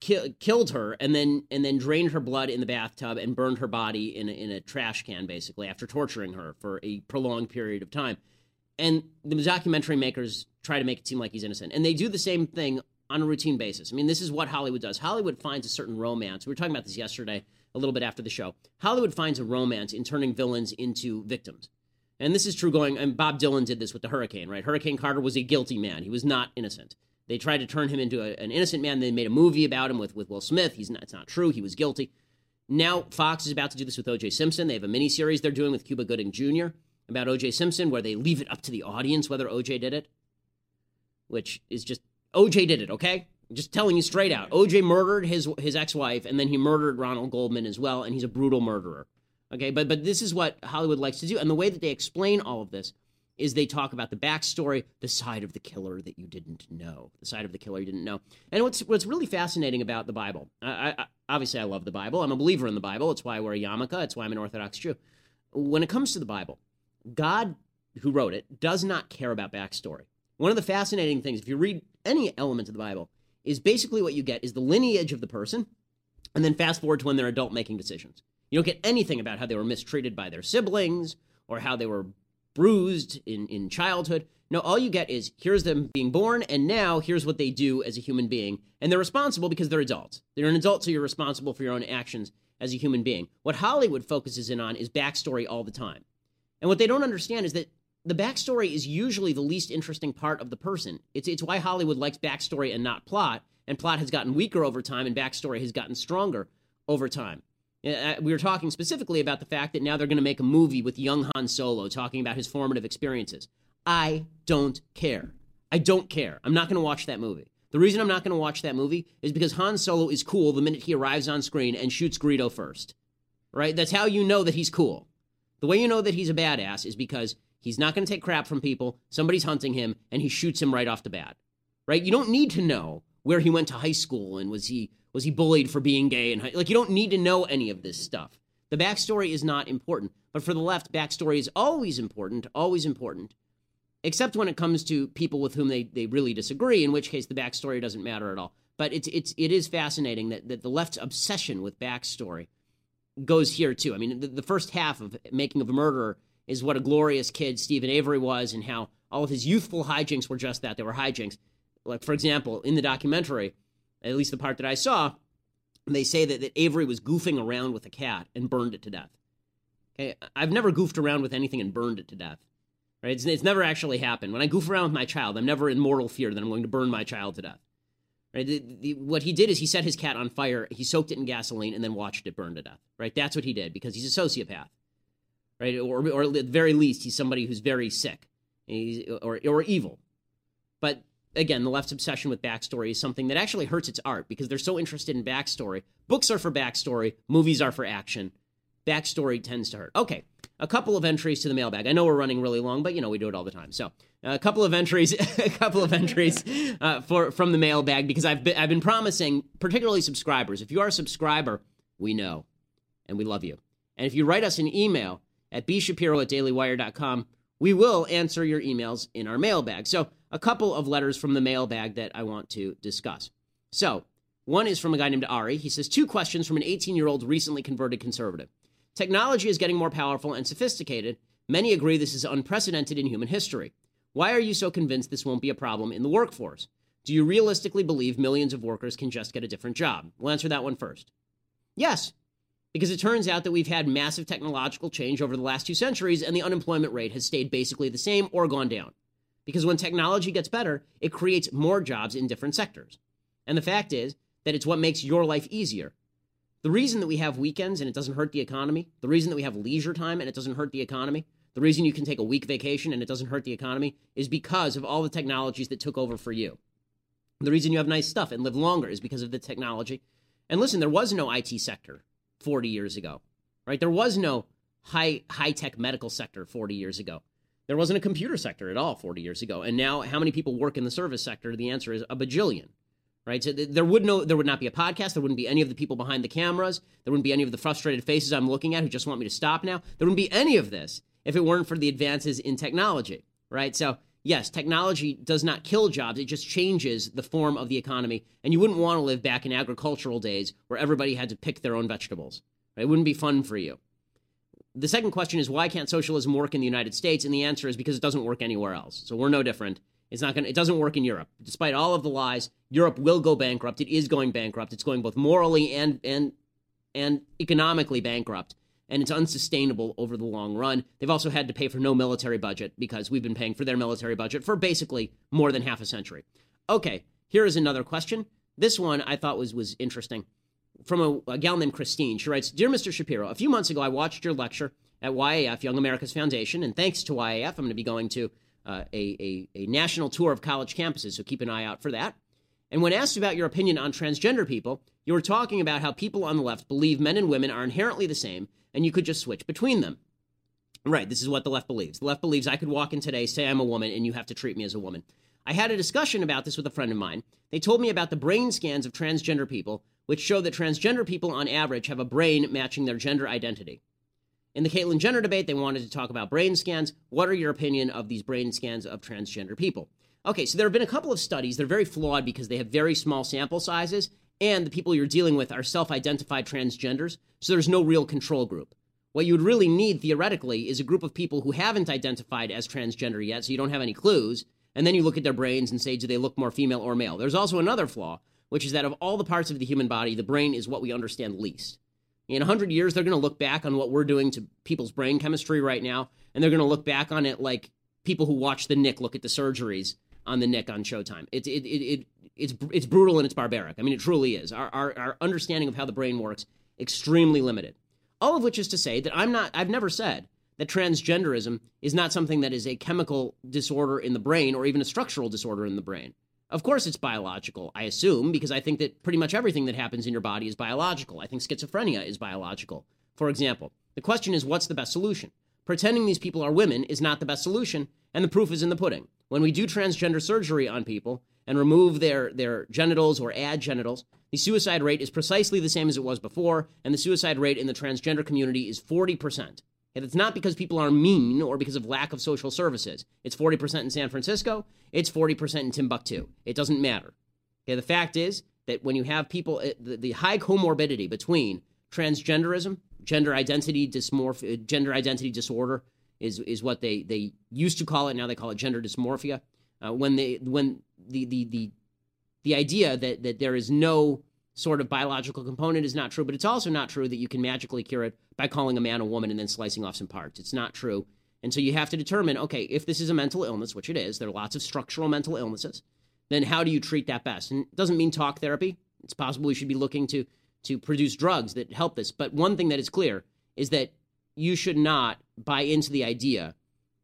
ki- killed her, and then and then drained her blood in the bathtub and burned her body in a, in a trash can, basically after torturing her for a prolonged period of time. And the documentary makers try to make it seem like he's innocent, and they do the same thing on a routine basis. I mean, this is what Hollywood does. Hollywood finds a certain romance. We were talking about this yesterday, a little bit after the show. Hollywood finds a romance in turning villains into victims. And this is true going, and Bob Dylan did this with the hurricane, right? Hurricane Carter was a guilty man. He was not innocent. They tried to turn him into a, an innocent man. They made a movie about him with, with Will Smith. He's not, it's not true. He was guilty. Now, Fox is about to do this with O.J. Simpson. They have a miniseries they're doing with Cuba Gooding Jr. about O.J. Simpson where they leave it up to the audience whether O.J. did it, which is just, O.J. did it, okay? Just telling you straight out. O.J. murdered his, his ex wife, and then he murdered Ronald Goldman as well, and he's a brutal murderer. Okay, but but this is what Hollywood likes to do, and the way that they explain all of this is they talk about the backstory, the side of the killer that you didn't know, the side of the killer you didn't know. And what's what's really fascinating about the Bible, I, I, obviously I love the Bible. I'm a believer in the Bible. It's why I wear a yarmulke. It's why I'm an Orthodox Jew. When it comes to the Bible, God, who wrote it, does not care about backstory. One of the fascinating things, if you read any element of the Bible, is basically what you get is the lineage of the person, and then fast forward to when they're adult making decisions. You don't get anything about how they were mistreated by their siblings or how they were bruised in, in childhood. No, all you get is here's them being born, and now here's what they do as a human being. And they're responsible because they're adults. They're an adult, so you're responsible for your own actions as a human being. What Hollywood focuses in on is backstory all the time. And what they don't understand is that the backstory is usually the least interesting part of the person. It's, it's why Hollywood likes backstory and not plot, and plot has gotten weaker over time, and backstory has gotten stronger over time. Uh, we were talking specifically about the fact that now they're going to make a movie with young Han Solo talking about his formative experiences. I don't care. I don't care. I'm not going to watch that movie. The reason I'm not going to watch that movie is because Han Solo is cool the minute he arrives on screen and shoots Greedo first. Right? That's how you know that he's cool. The way you know that he's a badass is because he's not going to take crap from people, somebody's hunting him, and he shoots him right off the bat. Right? You don't need to know where he went to high school and was he was he bullied for being gay? And like, you don't need to know any of this stuff. The backstory is not important. But for the left, backstory is always important, always important, except when it comes to people with whom they, they really disagree, in which case the backstory doesn't matter at all. But it's, it's, it is fascinating that, that the left's obsession with backstory goes here too. I mean, the, the first half of Making of a Murderer is what a glorious kid Steven Avery was, and how all of his youthful hijinks were just that. They were hijinks. Like, for example, in the documentary, at least the part that I saw, they say that, that Avery was goofing around with a cat and burned it to death. Okay, I've never goofed around with anything and burned it to death. Right? It's, it's never actually happened. When I goof around with my child, I'm never in mortal fear that I'm going to burn my child to death. Right? The, the, what he did is he set his cat on fire, he soaked it in gasoline, and then watched it burn to death. Right? That's what he did because he's a sociopath. Right? Or, or at the very least, he's somebody who's very sick or, or evil. But again, the left's obsession with backstory is something that actually hurts its art because they're so interested in backstory. Books are for backstory, movies are for action. Backstory tends to hurt. Okay, a couple of entries to the mailbag. I know we're running really long, but you know we do it all the time. So a couple of entries, a couple of entries uh, for from the mailbag because I've been I've been promising, particularly subscribers. If you are a subscriber, we know, and we love you. And if you write us an email at bshapiro at dailywire.com, we will answer your emails in our mailbag. So a couple of letters from the mailbag that I want to discuss. So one is from a guy named Ari. He says two questions from an 18 year old recently converted conservative. Technology is getting more powerful and sophisticated. Many agree this is unprecedented in human history. Why are you so convinced this won't be a problem in the workforce? Do you realistically believe millions of workers can just get a different job? We'll answer that one first. Yes, because it turns out that we've had massive technological change over the last two centuries, and the unemployment rate has stayed basically the same or gone down. Because when technology gets better, it creates more jobs in different sectors. And the fact is that it's what makes your life easier. The reason that we have weekends and it doesn't hurt the economy, the reason that we have leisure time and it doesn't hurt the economy, the reason you can take a week vacation and it doesn't hurt the economy is because of all the technologies that took over for you. The reason you have nice stuff and live longer is because of the technology. And listen, there was no IT sector 40 years ago, right? There was no high high tech medical sector 40 years ago. There wasn't a computer sector at all 40 years ago. And now, how many people work in the service sector? The answer is a bajillion right? So there would no, there would not be a podcast. There wouldn't be any of the people behind the cameras. There wouldn't be any of the frustrated faces I'm looking at who just want me to stop now. There wouldn't be any of this if it weren't for the advances in technology, right? So yes, technology does not kill jobs. It just changes the form of the economy. And you wouldn't want to live back in agricultural days where everybody had to pick their own vegetables. It wouldn't be fun for you. The second question is why can't socialism work in the United States? And the answer is because it doesn't work anywhere else. So we're no different. It's not going. It doesn't work in Europe, despite all of the lies. Europe will go bankrupt. It is going bankrupt. It's going both morally and and and economically bankrupt, and it's unsustainable over the long run. They've also had to pay for no military budget because we've been paying for their military budget for basically more than half a century. Okay, here is another question. This one I thought was was interesting. From a, a gal named Christine. She writes, "Dear Mr. Shapiro, a few months ago I watched your lecture at YAF, Young America's Foundation, and thanks to YAF, I'm going to be going to uh, a, a, a national tour of college campuses, so keep an eye out for that. And when asked about your opinion on transgender people, you were talking about how people on the left believe men and women are inherently the same and you could just switch between them. Right, this is what the left believes. The left believes I could walk in today, say I'm a woman, and you have to treat me as a woman. I had a discussion about this with a friend of mine. They told me about the brain scans of transgender people, which show that transgender people on average have a brain matching their gender identity. In the Caitlyn Jenner debate, they wanted to talk about brain scans. What are your opinion of these brain scans of transgender people? Okay, so there have been a couple of studies. They're very flawed because they have very small sample sizes, and the people you're dealing with are self identified transgenders, so there's no real control group. What you would really need, theoretically, is a group of people who haven't identified as transgender yet, so you don't have any clues, and then you look at their brains and say, do they look more female or male? There's also another flaw, which is that of all the parts of the human body, the brain is what we understand least. In 100 years, they're going to look back on what we're doing to people's brain chemistry right now, and they're going to look back on it like people who watch the Knick look at the surgeries on the Knick on Showtime. It, it, it, it, it's, it's brutal and it's barbaric. I mean, it truly is. Our, our, our understanding of how the brain works, extremely limited. All of which is to say that I'm not, I've never said that transgenderism is not something that is a chemical disorder in the brain or even a structural disorder in the brain. Of course, it's biological, I assume, because I think that pretty much everything that happens in your body is biological. I think schizophrenia is biological. For example, the question is what's the best solution? Pretending these people are women is not the best solution, and the proof is in the pudding. When we do transgender surgery on people and remove their, their genitals or add genitals, the suicide rate is precisely the same as it was before, and the suicide rate in the transgender community is 40%. And it's not because people are mean or because of lack of social services. It's 40% in San Francisco, it's 40% in Timbuktu. It doesn't matter. Okay, the fact is that when you have people, uh, the, the high comorbidity between transgenderism, gender identity dysmorphia, gender identity disorder is is what they they used to call it. Now they call it gender dysmorphia. Uh, when they when the the the the idea that that there is no sort of biological component is not true, but it's also not true that you can magically cure it by calling a man a woman and then slicing off some parts. It's not true. And so you have to determine okay, if this is a mental illness, which it is, there are lots of structural mental illnesses, then how do you treat that best? And it doesn't mean talk therapy. It's possible we should be looking to to produce drugs that help this. But one thing that is clear is that you should not buy into the idea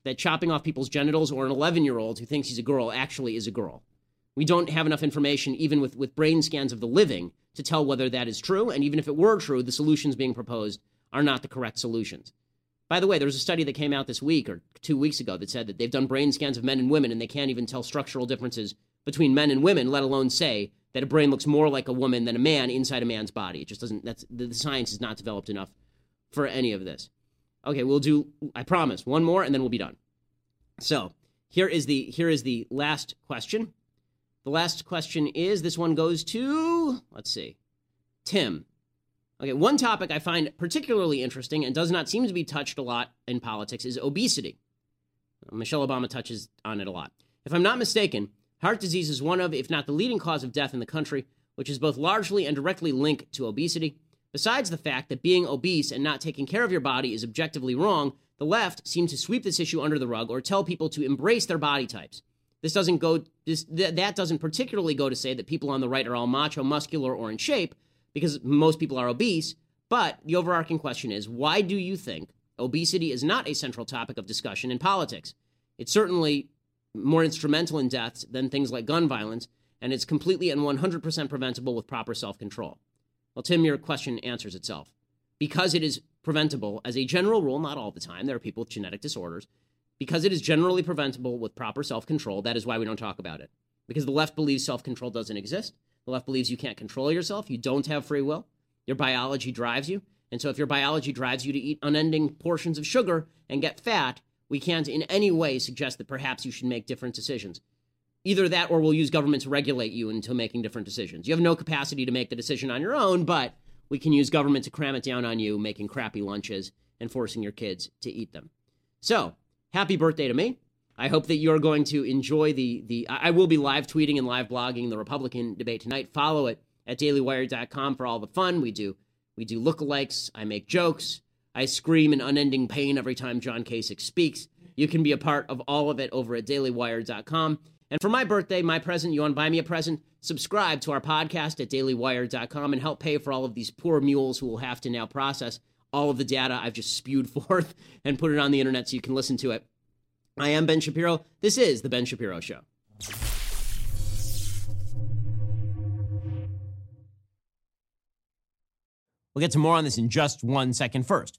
that chopping off people's genitals or an 11 year old who thinks he's a girl actually is a girl. We don't have enough information, even with, with brain scans of the living, to tell whether that is true. And even if it were true, the solutions being proposed are not the correct solutions. By the way, there was a study that came out this week or two weeks ago that said that they've done brain scans of men and women and they can't even tell structural differences between men and women, let alone say that a brain looks more like a woman than a man inside a man's body. It just doesn't, that's, the, the science is not developed enough for any of this. Okay, we'll do, I promise, one more and then we'll be done. So here is the, here is the last question. The last question is this one goes to, let's see, Tim. Okay, one topic I find particularly interesting and does not seem to be touched a lot in politics is obesity. Uh, Michelle Obama touches on it a lot. If I'm not mistaken, heart disease is one of, if not the leading cause of death in the country, which is both largely and directly linked to obesity. Besides the fact that being obese and not taking care of your body is objectively wrong, the left seems to sweep this issue under the rug or tell people to embrace their body types. This doesn't go this th- that doesn't particularly go to say that people on the right are all macho, muscular, or in shape, because most people are obese. But the overarching question is why do you think obesity is not a central topic of discussion in politics? It's certainly more instrumental in deaths than things like gun violence, and it's completely and 100% preventable with proper self control. Well, Tim, your question answers itself. Because it is preventable, as a general rule, not all the time, there are people with genetic disorders, because it is generally preventable with proper self control, that is why we don't talk about it. Because the left believes self control doesn't exist. The left believes you can't control yourself. You don't have free will. Your biology drives you. And so, if your biology drives you to eat unending portions of sugar and get fat, we can't in any way suggest that perhaps you should make different decisions. Either that or we'll use government to regulate you into making different decisions. You have no capacity to make the decision on your own, but we can use government to cram it down on you, making crappy lunches and forcing your kids to eat them. So, happy birthday to me. I hope that you're going to enjoy the the. I will be live tweeting and live blogging the Republican debate tonight. Follow it at dailywire.com for all the fun we do. We do lookalikes. I make jokes. I scream in unending pain every time John Kasich speaks. You can be a part of all of it over at dailywire.com. And for my birthday, my present, you want to buy me a present? Subscribe to our podcast at dailywire.com and help pay for all of these poor mules who will have to now process all of the data I've just spewed forth and put it on the internet so you can listen to it. I am Ben Shapiro. This is The Ben Shapiro Show. We'll get to more on this in just one second. First,